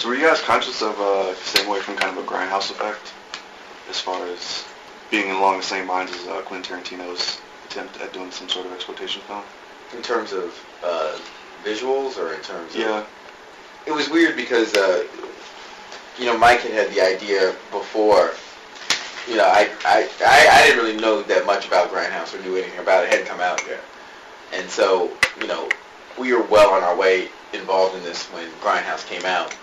So were you guys conscious of uh, staying away from kind of a grindhouse effect as far as being along the same lines as uh, Quentin Tarantino's attempt at doing some sort of exploitation film? In terms of uh, visuals or in terms of... Yeah. It was weird because, uh, you know, Mike had had the idea before. You know, I, I, I, I didn't really know that much about Grindhouse or knew anything about it. It hadn't come out yet. And so, you know, we were well on our way involved in this when Grindhouse came out.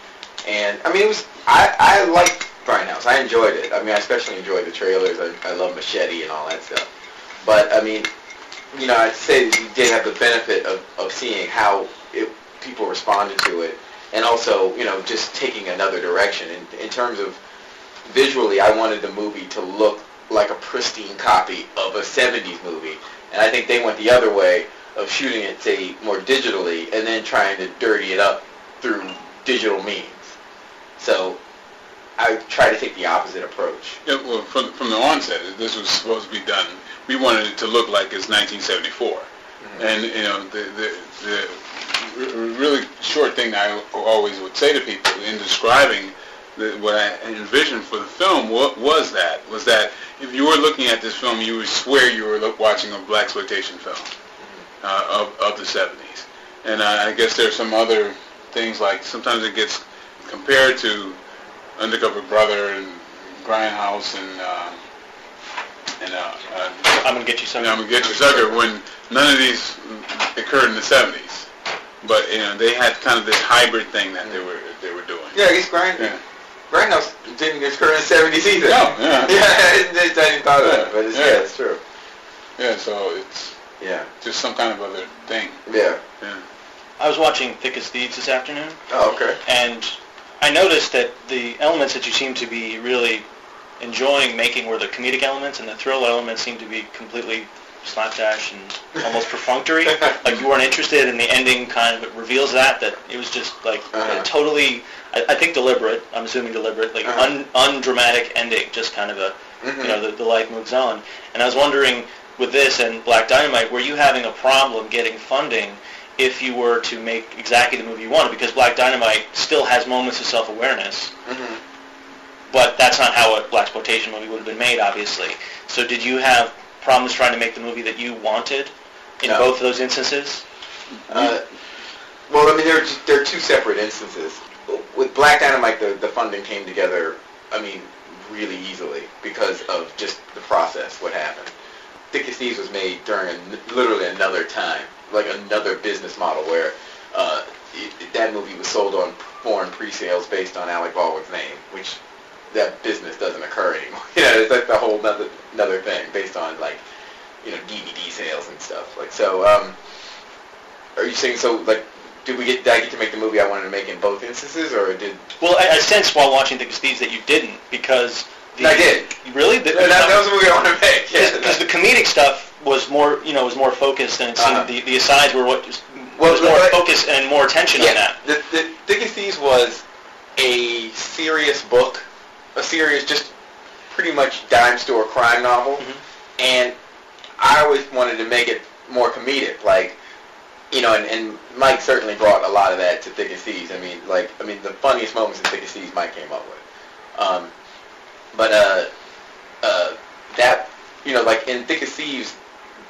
And, I mean, it was, I, I liked Grindhouse. I enjoyed it. I mean, I especially enjoyed the trailers. I, I love Machete and all that stuff. But, I mean, you know, I'd say that you did have the benefit of, of seeing how it, people responded to it and also, you know, just taking another direction. In, in terms of visually, I wanted the movie to look like a pristine copy of a 70s movie. And I think they went the other way of shooting it, say, more digitally and then trying to dirty it up through digital means. So I try to take the opposite approach. Yeah, well, from, from the onset, this was supposed to be done. We wanted it to look like it's 1974. Mm-hmm. And, you know, the, the, the really short thing I always would say to people in describing the, what I envisioned for the film what was that was that if you were looking at this film, you would swear you were watching a blaxploitation film uh, of, of the 70s. And uh, I guess there's some other things like sometimes it gets compared to Undercover Brother and Grindhouse and uh, and uh, uh, I'm gonna get you sucker. I'm gonna get you sucker when none of these occurred in the 70s, but you know they had kind of this hybrid thing that they were they were doing. Yeah, I guess Grind Yeah. Grindhouse didn't occur in the 70s either. No, yeah. yeah, I didn't, I didn't thought of that, but it's, yeah. Yeah. it's true. Yeah, so it's Yeah, just some kind of other thing. yeah. Yeah. I was watching Thick as Thieves this afternoon, Oh, okay. and I noticed that the elements that you seem to be really enjoying making were the comedic elements, and the thrill elements seem to be completely slapdash and almost perfunctory. like you weren't interested, and the ending kind of reveals that that it was just like Uh-huh. totally, I, I think deliberate. I'm assuming deliberate, like Uh-huh. un, undramatic ending, just kind of a Mhm. you know the, the life moves on. And I was wondering with this and Black Dynamite, were you having a problem getting funding if you were to make exactly the movie you wanted? Because Black Dynamite still has moments of self-awareness, Mhm. but that's not how a blaxploitation movie would have been made, obviously. So did you have problems trying to make the movie that you wanted in No. both of those instances? Uh, well, I mean, they're just, they're two separate instances. With Black Dynamite, the, the funding came together, I mean, really easily because of just the process, what happened. Thick as Thieves was made during a, literally another time, like another business model where uh, it, that movie was sold on foreign pre-sales based on Alec Baldwin's name, which that business doesn't occur anymore. You know, it's like the whole another another thing based on like you know DVD sales and stuff. Like so. Um, are you saying so? Like, did we get? Did I get to make the movie I wanted to make in both instances, or did? Well, I, I sensed while watching as Thieves that you didn't because the, I did. Really? The- That, that was the movie I wanted to make. Yeah. because the comedic stuff was more, you know, was more focused, and Uh-huh. the, the asides were what was, Well, was more but- focus and more attention on that. The, the Thick Thieves was a serious book, a serious, just pretty much dime store crime novel, Mhm. and I always wanted to make it more comedic, like. You know, and, and Mike certainly brought a lot of that to Thick as Thieves. I mean, like, I mean, the funniest moments in Thick as Thieves Mike came up with. Um, but uh, uh, that, you know, like in Thick as Thieves,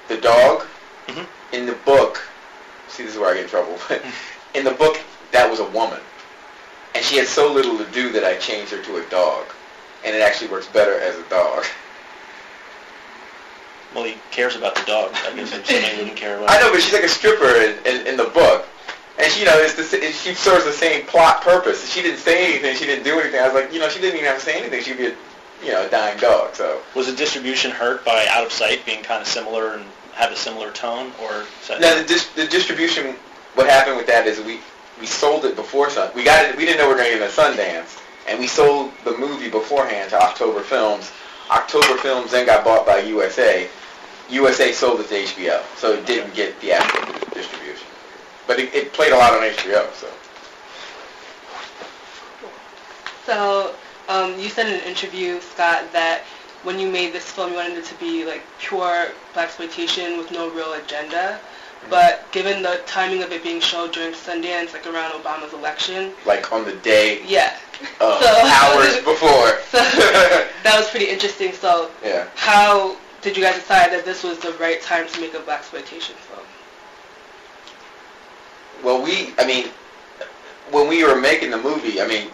the dog Mhm. in the book. See, this is where I get in trouble. But in the book, that was a woman, and she had so little to do that I changed her to a dog, and it actually works better as a dog. Well, he cares about the dog. I guess somebody wouldn't care about. I know, but she's like a stripper in, in, in the book. And she, you know, it's the, sa- she serves the same plot purpose. She didn't say anything. She didn't do anything. I was like, you know, she didn't even have to say anything. She'd be a, you know, a dying dog. So Was the distribution hurt by Out of Sight being kind of similar and have a similar tone, or is that- now the, dis- the distribution. What happened with that is we we sold it before Sun. We got it. We didn't know we were going to get it at Sundance, and we sold the movie beforehand to October Films. October Films then got bought by USA. USA sold it to HBO, so it didn't get the theatrical distribution. But it, it played a lot on HBO. So. So, um, you said in an interview, Scott, that when you made this film, you wanted it to be like pure blaxploitation with no real agenda. But given the timing of it being shown during Sundance, like around Obama's election, Like on the day, yeah. uh, So- hours before. So that was pretty interesting. So yeah. how did you guys decide that this was the right time to make a blaxploitation film? Well, we, I mean, when we were making the movie, I mean,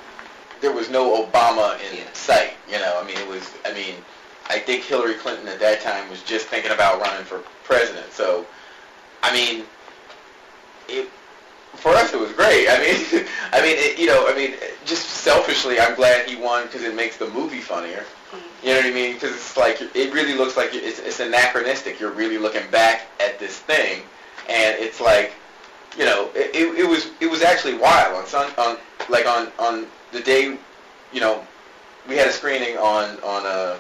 there was no Obama in Yeah. sight. You know, I mean, it was, I mean, I think Hillary Clinton at that time was just thinking about running for president. So, I mean, it for us it was great. I mean, I mean, it, you know, I mean, just selfishly, I'm glad he won because it makes the movie funnier. Mm. You know what I mean? Because it's like it really looks like it's, it's anachronistic. You're really looking back at this thing, and it's like, you know, it, it, it was it was actually wild on on like on on the day, you know, we had a screening on on uh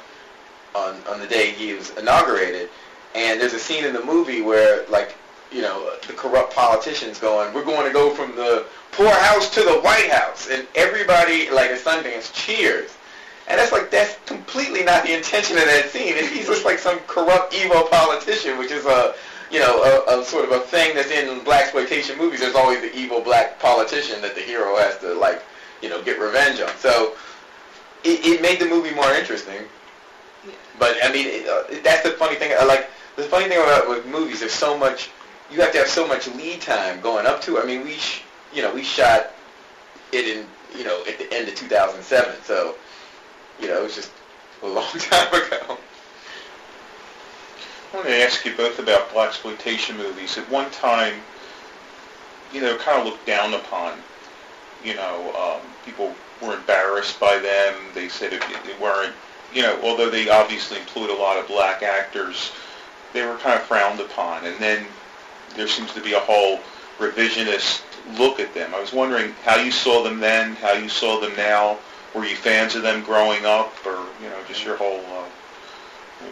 on on the day he was inaugurated, and there's a scene in the movie where like you know the corrupt politicians going, we're going to go from the poorhouse to the White House, and everybody like at Sundance cheers. And that's like that's completely not the intention of that scene. He's just like some corrupt, evil politician, which is a you know a, a sort of a thing that's in blaxploitation movies. There's always the evil black politician that the hero has to like you know get revenge on. So it, it made the movie more interesting. Yeah. But I mean, it, uh, that's the funny thing. I like the funny thing about with movies. There's so much. You have to have so much lead time going up to. I mean, we sh- you know we shot it in you know at the end of 2007. So you know it was just a long time ago. I wanted to ask you both about blaxploitation movies. At one time, you know, kind of looked down upon. You know, um, people were embarrassed by them. They said it, it weren't. You know, although they obviously employed a lot of black actors, they were kind of frowned upon. And then there seems to be a whole revisionist look at them. I was wondering how you saw them then, how you saw them now. Were you fans of them growing up, or you know, just your whole? Uh,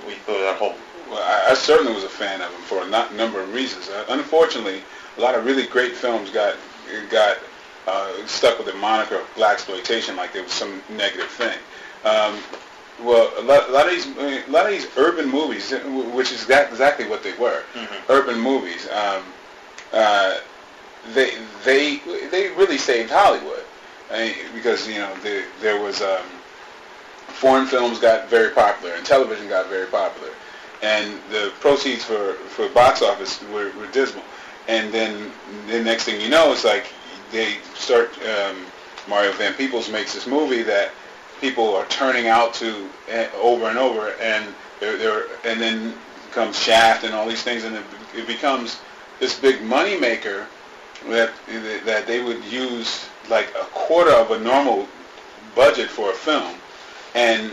you thought that whole Well, I, I certainly was a fan of him for a not, number of reasons. Uh, unfortunately, a lot of really great films got got uh, stuck with the moniker of blaxploitation, like there was some negative thing. Um, well, a lot, a lot of these a lot of these urban movies, uh, which is that, exactly what they were, urban movies. Um, uh, they they they really saved Hollywood I mean, because you know there there was um, foreign films got very popular and television got very popular, and the proceeds for for box office were, were dismal. And then the next thing you know, it's like they start. Um, Mario Van Peebles makes this movie that people are turning out to eh, over and over, and they're, they're and then comes Shaft and all these things, and it, it becomes this big money maker that that they would use like a quarter of a normal budget for a film, and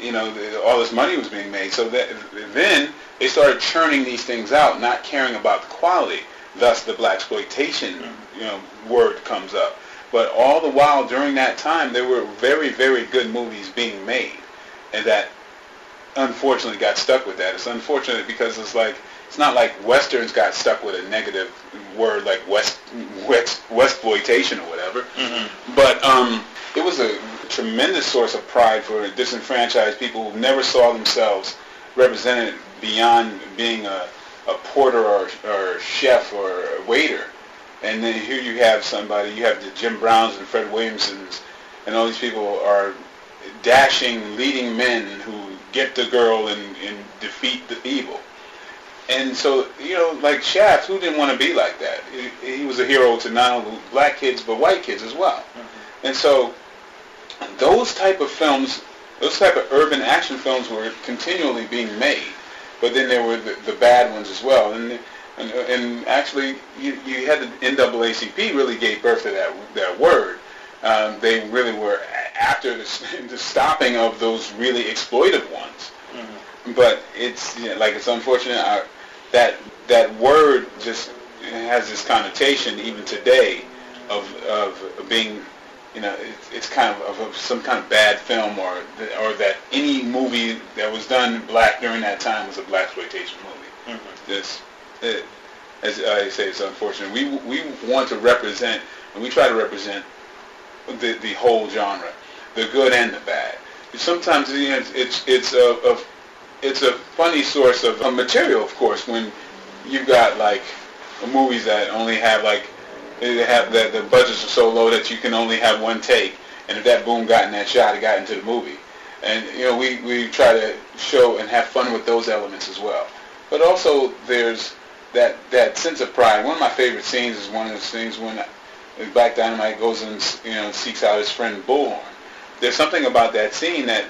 you know all this money was being made. So that then they started churning these things out, not caring about the quality. Thus, the blaxploitation you know word comes up. But all the while during that time, there were very very good movies being made, and that unfortunately got stuck with that. It's unfortunate because it's like it's not like westerns got stuck with a negative word like west west westploitation or whatever. But um, it was a tremendous source of pride for disenfranchised people who never saw themselves represented beyond being a, a porter or, or chef or a waiter. And then here you have somebody, you have the Jim Browns and Fred Williamsons, and all these people are dashing, leading men who get the girl and, and defeat the evil. And so, you know, like Shaft, who didn't want to be like that? He, he was a hero to not only black kids, but white kids as well. Mm-hmm. And so those type of films, those type of urban action films were continually being made. But then there were the, the bad ones as well. And, and, and actually, you, you had the NAACP really gave birth to that, that word. Um, they really were after the, the stopping of those really exploitive ones. But it's you know, like it's unfortunate uh, that that word just has this connotation even today of of being you know it's, it's kind of, of some kind of bad film or or that any movie that was done black during that time was a blaxploitation movie. This, as I say, it's unfortunate. We we want to represent and we try to represent the the whole genre, the good and the bad. Sometimes it's it's it's a, a it's a funny source of material, of course, when you've got like movies that only have like they have that the budgets are so low that you can only have one take, and if that boom got in that shot, it got into the movie. And you know, we we try to show and have fun with those elements as well. But also there's that that sense of pride. One of my favorite scenes is one of the scenes when Black Dynamite goes and you know seeks out his friend Bullhorn. There's something about that scene that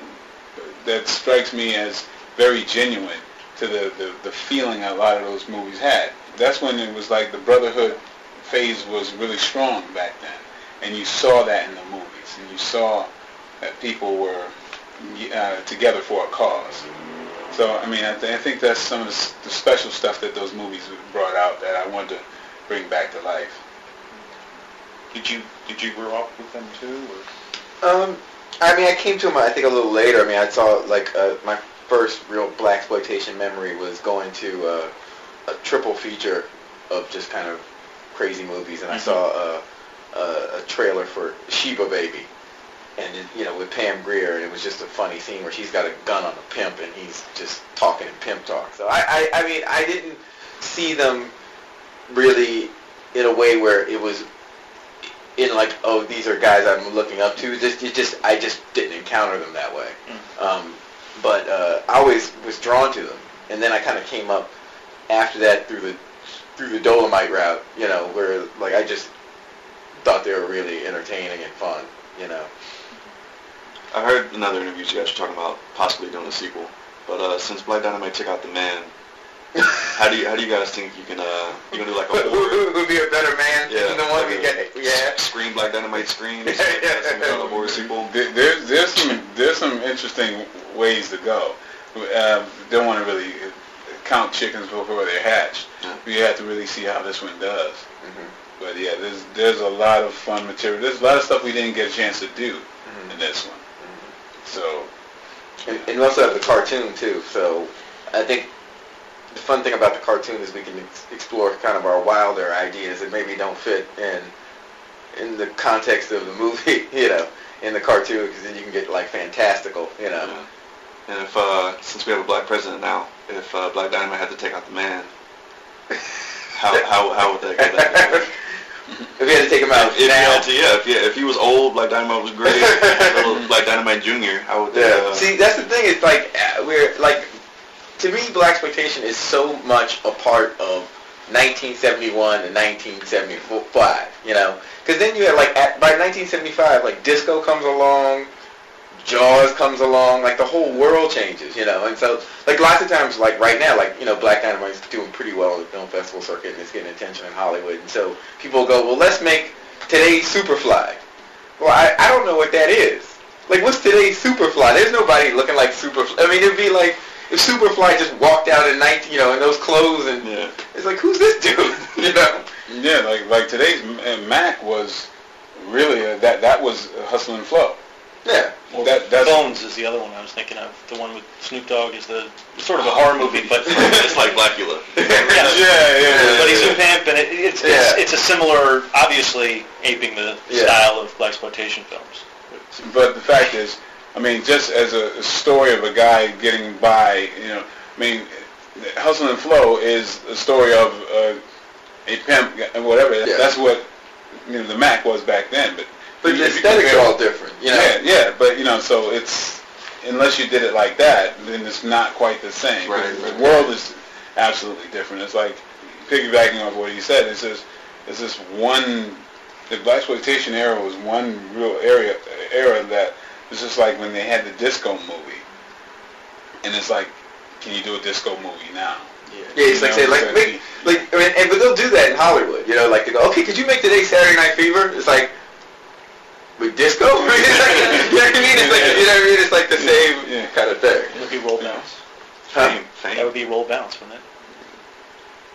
that strikes me as very genuine to the, the, the feeling a lot of those movies had. That's when it was like the brotherhood phase was really strong back then. And you saw that in the movies. And you saw that people were uh, together for a cause. So, I mean, I, th- I think that's some of the, the special stuff that those movies brought out that I wanted to bring back to life. Did you did you grow up with them too? Or? Um, I mean, I came to them, I think, a little later. I mean, I saw, like, uh, my first real blaxploitation memory was going to uh, a triple feature of just kind of crazy movies, and I saw uh, a, a trailer for Sheba Baby, and it, you know, with Pam Grier, and it was just a funny scene where she's got a gun on a pimp, and he's just talking in pimp talk. So I, I, I mean, I didn't see them really in a way where it was in like, oh, these are guys I'm looking up to. Just, it just, I just didn't encounter them that way. Um, but uh, I always was drawn to them, and then I kind of came up after that through the through the Dolomite route, you know, where like I just thought they were really entertaining and fun, you know. I heard in other interviews you guys were talking about possibly doing a sequel. But uh, since Black Dynamite took out the man, how do you how do you guys think you can uh you gonna do like a Who, horror who, who'd be a better man Yeah. than the one we get? Yeah. Scream Black Dynamite Scream Yeah, yeah. some kind of horror sequel? There, there's there's some there's some interesting ways to go. Um, don't want to really count chickens before they're hatched. Yeah. You have to really see how this one does. Mhm. But yeah, there's there's a lot of fun material. There's a lot of stuff we didn't get a chance to do Mhm. in this one. So And, and we also have the cartoon too. So I think the fun thing about the cartoon is we can ex- explore kind of our wilder ideas that maybe don't fit in in the context of the movie, you know, in the cartoon because then you can get like fantastical, you know. Yeah. And if uh since we have a black president now, if uh, Black Dynamite had to take out the man, how how how would that go? if we had to take him out If, if you now. had to, yeah, if, yeah, if he was old, Black Dynamite was great. Black Dynamite Junior, how would that? Yeah. Uh, See, that's the thing. It's like uh, we're like, to me, blaxploitation is so much a part of 1971 and 1975. You know, because then you had like at, by 1975, like disco comes along, Jaws comes along, like the whole world changes. You know, and so like lots of times, like right now, like you know, Black Dynamite's doing pretty well on the film festival circuit and it's getting attention in Hollywood. And so people go, well, let's make today's Superfly. Well, I, I don't know what that is. Like, what's today's Superfly? There's nobody looking like Superfly. I mean, it'd be like if Superfly just walked out in 19, you know, in those clothes, and yeah. it's like, who's this dude? you know? yeah, like like today's Mack was really a, that that was Hustle and Flow. Yeah. Well, That- that's- Bones is the other one I was thinking of. The one with Snoop Dogg is the it's sort of a horror movie, but it's like Blackula. Yeah. Yeah, yeah. but he's a pimp, and it, it's, Yeah. it's it's a similar, obviously aping the Yeah. style of blaxploitation films. But the fact is, I mean, just as a story of a guy getting by, you know, I mean, Hustle and Flow is a story of uh, a pimp and whatever. Yeah. That's what you know the Mack was back then. But But the you aesthetics are all different, you know? Yeah, yeah, but you know, so it's unless you did it like that, then it's not quite the same. Right, The right. world is absolutely different. It's like piggybacking off what he said. It's just it's just one. The blaxploitation era was one real area era that was just like when they had the disco movie, and it's like, can you do a disco movie now? Yeah, yeah it's like, say, like, make, like, I mean, and, but they'll do that in Hollywood, you know, like, they go, okay, could you make today Saturday Night Fever? It's like, with disco? I mean, it's like, you know what I mean? It's like, you know what I mean? It's like the same Yeah. kind of thing. It would be roll bounce. Huh? Fame, fame. That would be roll bounce, wouldn't it?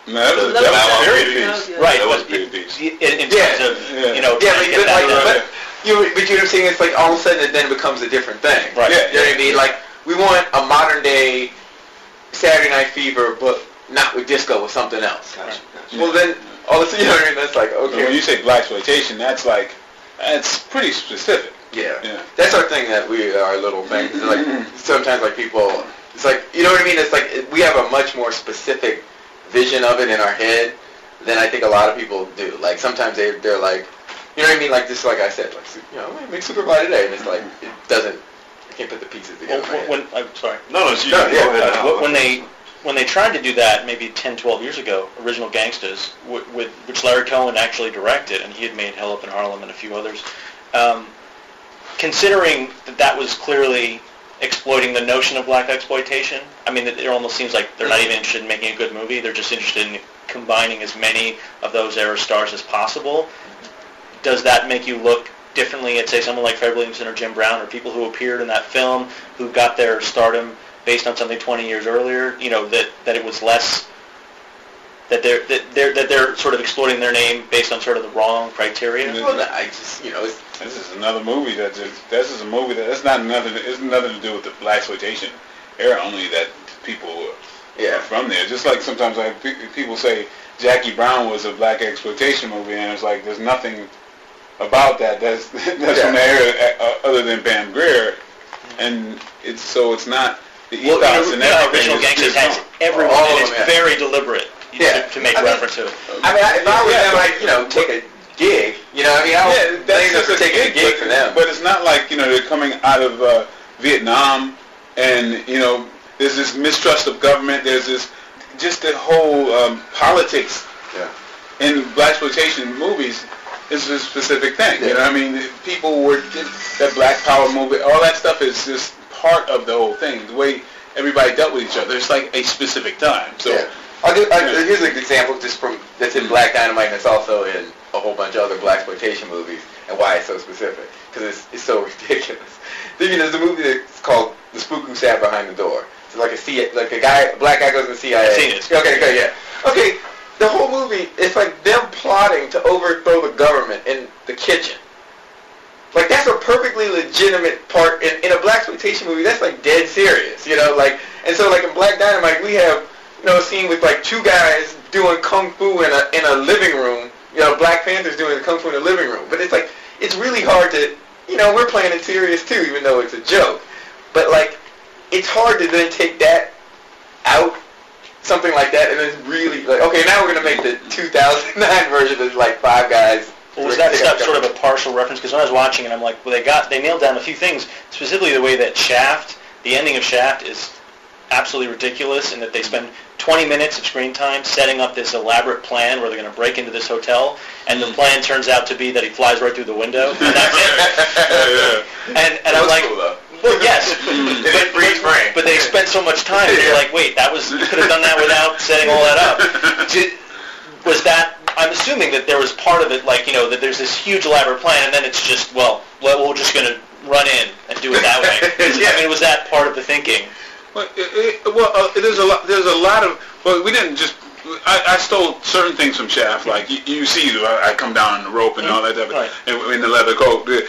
No, that was, The- that was Wow very movie. piece. Yeah. Right, That was but a big piece. In, in Yeah. terms of you know, Yeah, but, to get but, like, but you, but you know what I'm saying? It's like all of a sudden it then becomes a different thing. Right. Yeah, You know what I mean? Like we want a modern day Saturday Night Fever, but not with disco, with something else. Gotcha, gotcha. Well then, all of a sudden, you know what I mean? That's like But when you say blaxploitation, that's like that's pretty specific. Yeah. Yeah. That's our thing that we our little thing. Like sometimes like people, it's like you know what I mean. It's like we have a much more specific vision of it in our head than I think a lot of people do. Like sometimes they they're like, you know what I mean? Like just like I said, like you know, make Superfly today, and it's like it doesn't. I can't put the pieces together. in my head. when, I'm sorry. No, no, you No, yeah, go ahead Uh, when they when they tried to do that maybe 10, 12 years ago, Original Gangstas, with, with which Larry Cohen actually directed, and he had made Hell Up in Harlem and a few others. Um, considering that that was clearly exploiting the notion of blaxploitation, I mean, it almost seems like they're not even interested in making a good movie. They're just interested in combining as many of those era stars as possible. Does that make you look differently at, say, someone like Fred Williamson or Jim Brown, or people who appeared in that film who got their stardom based on something 20 years earlier? You know that that it was less that they're that they're that they're sort of exploiting their name based on sort of the wrong criteria. Well, I just you know, it's, This is another movie that just, this is a movie that, it's not nothing, it's nothing to do with the blaxploitation era, only that people are yeah. from there. Just like sometimes like people say Jackie Brown was a blaxploitation movie, and it's like there's nothing about that that's that's from the era uh, other than Pam Grier, and it's so it's not the Well, ethos you and know, everything. Original Gangstas is has gone. everyone, All and it's them, yeah. very deliberate Yeah. to, to make I mean- reference to it. I mean, I, if I was Yeah, them, I'd you know take a gig. You know, I mean, I Yeah, don't that's just a taking a gig, gig but, for them. but it's not like you know they're coming out of uh, Vietnam, and you know there's this mistrust of government. There's this just the whole um, politics Yeah. in blaxploitation movies is a specific thing. You know, what I mean, people were that Black Power movement, all that stuff is just part of the whole thing. The way everybody dealt with each other, it's like a specific time. So. yeah. I'll do, I. Here's an example just from that's in mm-hmm. Black Dynamite and it's also in a whole bunch of other blaxploitation movies and why it's so specific because it's, it's so ridiculous. Thinking there's a movie that's called The Spook Who Sat Behind the Door. It's like a C, like a guy, a black guy goes to the CIA. I've seen it. Okay, okay, yeah. Okay, the whole movie it's like them plotting to overthrow the government in the kitchen. Like that's a perfectly legitimate part in, in a blaxploitation movie. That's like dead serious, you know. Like and so like in Black Dynamite we have you know a scene with like two guys doing kung fu in a in a living room. You know, Black Panther's doing kung fu in a living room. But it's like it's really hard to you know we're playing it serious too, even though it's a joke. But like it's hard to then take that out something like that and then really like okay now we're gonna make the 2009 version of like five guys Well, was that stuff sort of a partial reference? Because when I was watching it, I'm like, well, they got they nailed down a few things, specifically the way that Shaft, the ending of Shaft, is absolutely ridiculous, and that they spend 20 minutes of screen time setting up this elaborate plan where they're going to break into this hotel, and the plan turns out to be that he flies right through the window, and that's it. yeah. And and I'm like, cool, well, yes, freeze frame. but they spent so much time. and You're like, wait, that was you could have done that without setting all that up. Did, was that? I'm assuming that there was part of it, like you know, that there's this huge elaborate plan, and then it's just, well, well we're just going to run in and do it that way. Yeah. I mean, was that part of the thinking? Well, it, it, well uh, there's a lot. There's a lot of. Well, we didn't just. I, I stole certain things from Shaft, like you, you see, I, I come down on the rope and all that stuff, Right. in, in the leather coat. But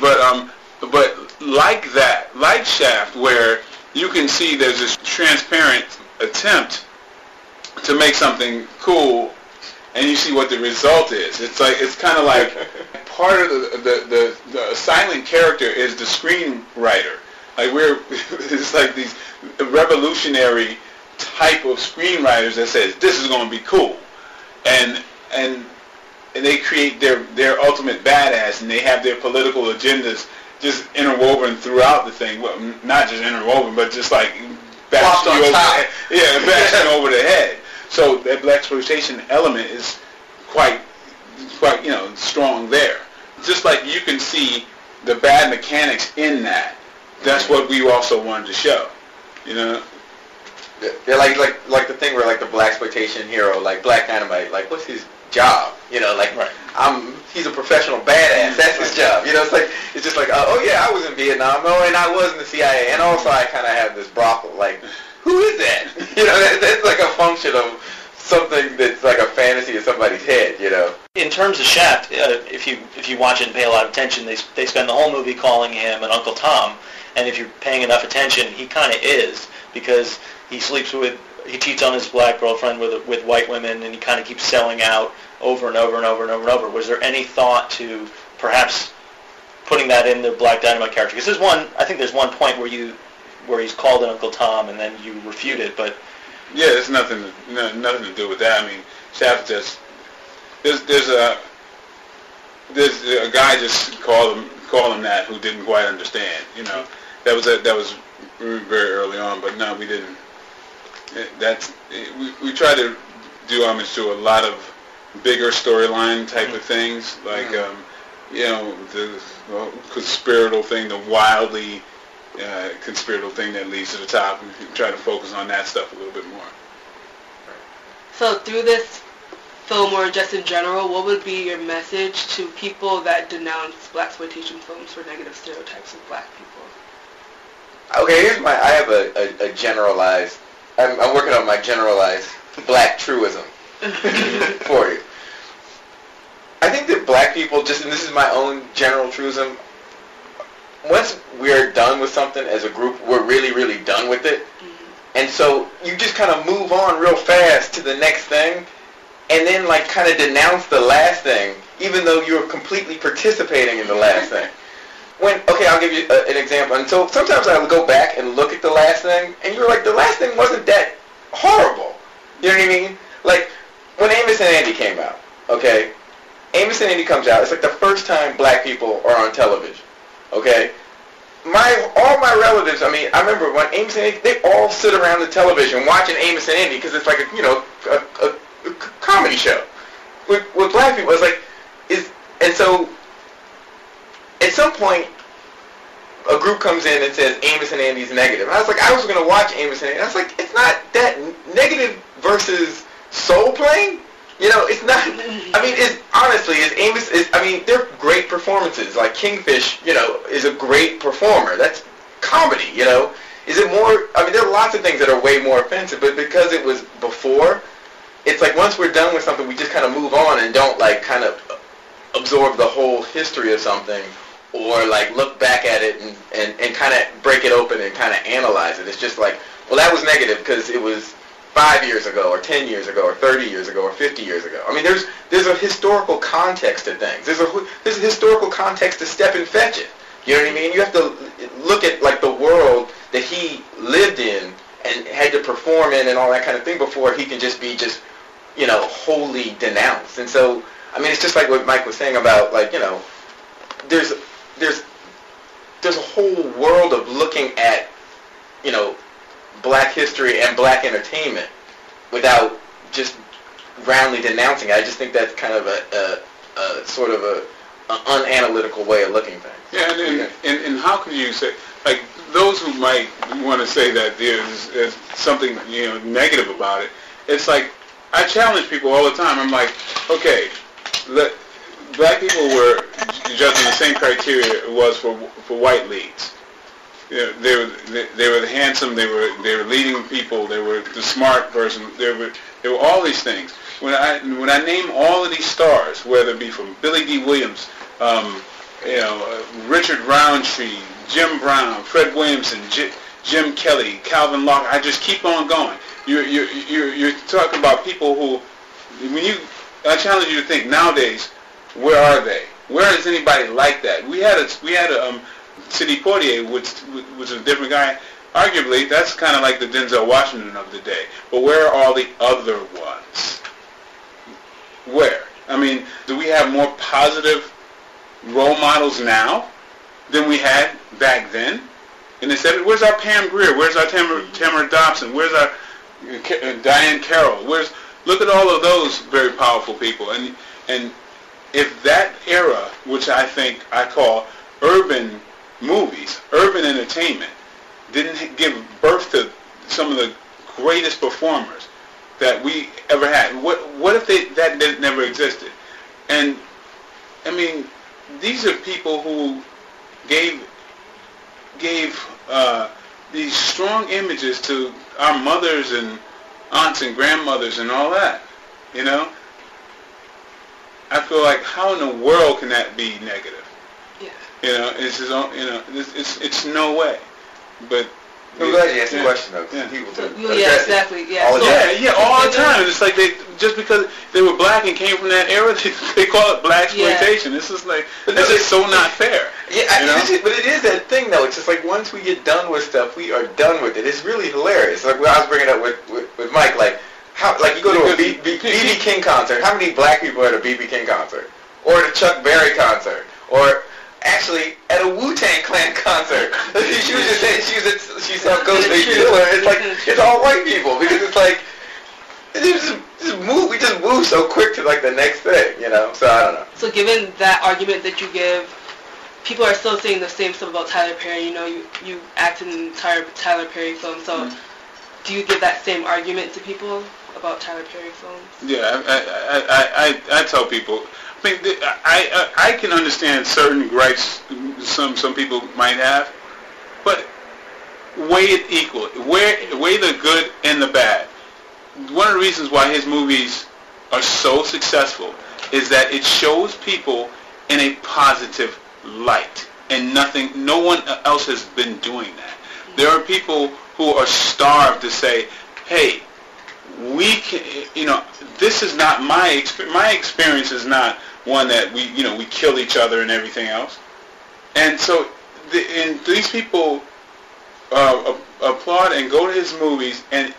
but um but like that, like Shaft, where you can see there's this transparent attempt to make something cool, and you see what the result is. It's like it's kind of like part of the the, the the silent character is the screenwriter. Like we're it's like these revolutionary type of screenwriters that says this is going to be cool, and and and they create their their ultimate badass, and they have their political agendas just interwoven throughout the thing. Well, not just interwoven, but just like bashing you over top. the head. Yeah, bashing over the head. So that blaxploitation element is quite quite you know strong there. Just like you can see the bad mechanics in that. That's what we also wanted to show. You know. They're like like like the thing where like the blaxploitation hero, like Black Dynamite, like what's his job? You know, like Right. I'm he's a professional badass. That's his job. You know, it's like it's just like uh, oh yeah, I was in Vietnam. Oh, and I was in the CIA, and also I kind of have this brothel. Like, who is that? You know, that, that's like a function of something that's like a fantasy in somebody's head. You know. In terms of Shaft, uh, if you if you watch it and pay a lot of attention, they they spend the whole movie calling him an Uncle Tom, and if you're paying enough attention, he kind of is because he sleeps with he cheats on his black girlfriend with with white women, and he kind of keeps selling out over and over and over and over and over. Was there any thought to perhaps putting that in the Black Dynamite character? Because there's one, I think there's one point where you where he's called an Uncle Tom, and then you refute it, but Yeah, it's nothing, no, nothing to do with that. I mean, Shaft just there's there's a there's a guy just called him called him that who didn't quite understand. You know, that was a, that was very early on, but no, we didn't. Eh, that's eh, we we try to do homage to a lot of bigger storyline type of things, like mm-hmm. um, you know the well, conspiratorial thing, the wildly uh, conspiratorial thing that leads to the top. We try to focus on that stuff a little bit more. So through this film or just in general, what would be your message to people that denounce blaxploitation films for negative stereotypes of black people? Okay, here's my. I have a, a, a generalized. I'm, I'm working on my generalized black truism for you. I think that black people, just and this is my own general truism. Once we're done with something as a group, we're really, really done with it. Mm-hmm. And so you just kind of move on real fast to the next thing, and then like kind of denounce the last thing, even though you're completely participating in the last thing. When okay, I'll give you a, an example. And so sometimes I would go back and look at the last thing, and you're like, the last thing wasn't that horrible. You know what I mean? Like when Amos and Andy came out. Okay, Amos and Andy comes out. It's like the first time black people are on television. Okay, my all my relatives. I mean, I remember when Amos and Andy, they all sit around the television watching Amos and Andy because it's like a you know a, a, a comedy show. With with black people, it's like is and so at some point a group comes in and says Amos and Andy's negative. And I was like, I was going to watch Amos and Andy. I was like, it's not that negative versus Soul Plane. You know, it's not. I mean, it's honestly, is Amos is. I mean, they're great performances. Like Kingfish, you know, is a great performer. That's comedy. You know, is it more? I mean, there are lots of things that are way more offensive, but because it was before, it's like once we're done with something, we just kind of move on and don't like kind of absorb the whole history of something or like look back at it and, and, and kind of break it open and kind of analyze it. It's just like, well, that was negative because it was five years ago or 10 years ago or 30 years ago or 50 years ago. I mean, there's there's a historical context to things. There's a there's a historical context to Stepin Fetchit. You know what I mean? You have to look at like the world that he lived in and had to perform in and all that kind of thing before he can just be just you know wholly denounced. And so I mean, it's just like what Mike was saying about like you know there's there's there's a whole world of looking at you know black history and black entertainment without just roundly denouncing it. I just think that's kind of a, a, a sort of a, a unanalytical way of looking at things. Yeah, and, and, and, and how can you say, like, those who might want to say that there's, there's something, you know, negative about it, it's like, I challenge people all the time. I'm like, okay, let, black people were judged on the same criteria it was for for white leads. You they were they, were the handsome, they were they were leading people, they were the smart person, they were they were all these things. When I when I name all of these stars, whether it be from Billy Dee Williams, um, you know, uh, Richard Roundtree, Jim Brown, Fred Williamson, J- Jim Kelly, Calvin Locke, I just keep on going. You're you're you're, you're talking about people who, when you, I challenge you to think nowadays where are they? Where is anybody like that? We had a we had a um, Sidney Poitier, which was a different guy. Arguably, that's kind of like the Denzel Washington of the day. But where are all the other ones? Where? I mean, do we have more positive role models now than we had back then? And they said, where's our Pam Grier? Where's our Tamara, Tamara Dobson? Where's our uh, Diahann Carroll? Where's look at all of those very powerful people and and if that era, which I think I call urban movies, urban entertainment, didn't give birth to some of the greatest performers that we ever had, what what if they, that never existed? And I mean, these are people who gave gave uh, these strong images to our mothers and aunts and grandmothers and all that, you know. I feel like how in the world can that be negative? Yeah. You know, it's his own. you know, it's, it's it's no way. But I'm glad you asked the Yeah. question though, 'cause Yeah. people So, do yeah, exactly. Yeah. All the so, Yeah, yeah, all the so then- time. It's like they just because they were black and came from that era, they, they call it black Yeah. exploitation. This is like But this no, is so not fair. Yeah, I, You know? it's just- but it is that thing though. It's just like once we get done with stuff, we are done with it. It's really hilarious. Like when I was bringing up with, with, with Mike, like how like you go to a BB King concert. How many black people are at a BB King concert, or at a Chuck Berry concert, or actually at a Wu Tang Clan concert? she was just saying she was at, she saw Ghostface true. Killer. It's like it's all white people because it's like. It just, just move. We just move so quick to like the next thing, you know. So I don't know. So given that argument that you give, people are still saying the same stuff about Tyler Perry. You know, you you act in Tyler Tyler Perry films. So Mm-hmm. do you give that same argument to people about Tyler Perry films? Yeah, I, I, I, I, I tell people. I mean, I, I, I can understand certain gripes some some people might have, but weigh it equal. Weigh, weigh the good and the bad. One of the reasons why his movies are so successful is that it shows people in a positive light, and nothing, no one else has been doing that. There are people who are starved to say, "Hey, we can, you know, this is not my experience. My experience is not one that we, you know, we kill each other and everything else. And so, the, and these people uh, applaud and go to his movies and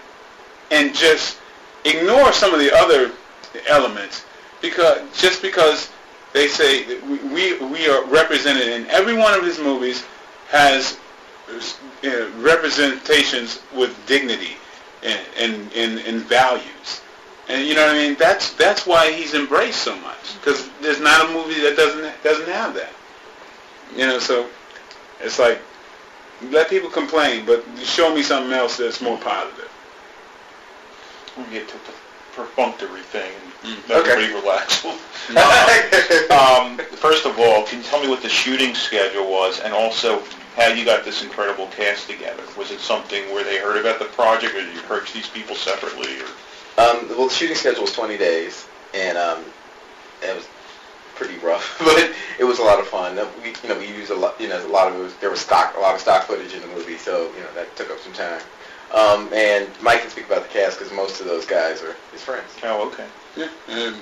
and just ignore some of the other elements because just because they say we, we are represented in every one of his movies has uh, representations with dignity and, and, and, and values. And you know what I mean? That's that's why he's embraced so much because there's not a movie that doesn't doesn't have that. You know, so it's like let people complain, but show me something else that's more positive. We get to the perfunctory thing Mm. Okay. everybody relax. um, first of all, can you tell me what the shooting schedule was, and also how you got this incredible cast together? Was it something where they heard about the project, or did you approach these people separately? Or Um, well, the shooting schedule was 20 days, and um, it was pretty rough, but it was a lot of fun. We, you know, we used a lot, you know, a lot of it was, there was stock, a lot of stock footage in the movie, so, you know, that took up some time. Um, and Mike can speak about the cast because most of those guys are his friends. oh, okay, Yeah, and,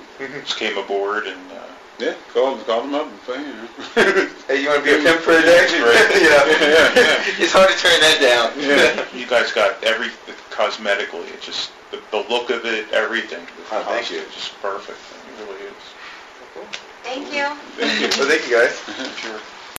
just came aboard and. Uh, yeah. Call call them up and play. You know. Hey, you want to be a pimp for a day? Right. you know? Yeah, yeah. it's hard to turn that down. Yeah. you guys got every cosmetically. It just the, the look of it, everything. The Oh, thank you. costume, Just perfect. It really is. Thank you. Thank you. well, thank you guys. Sure.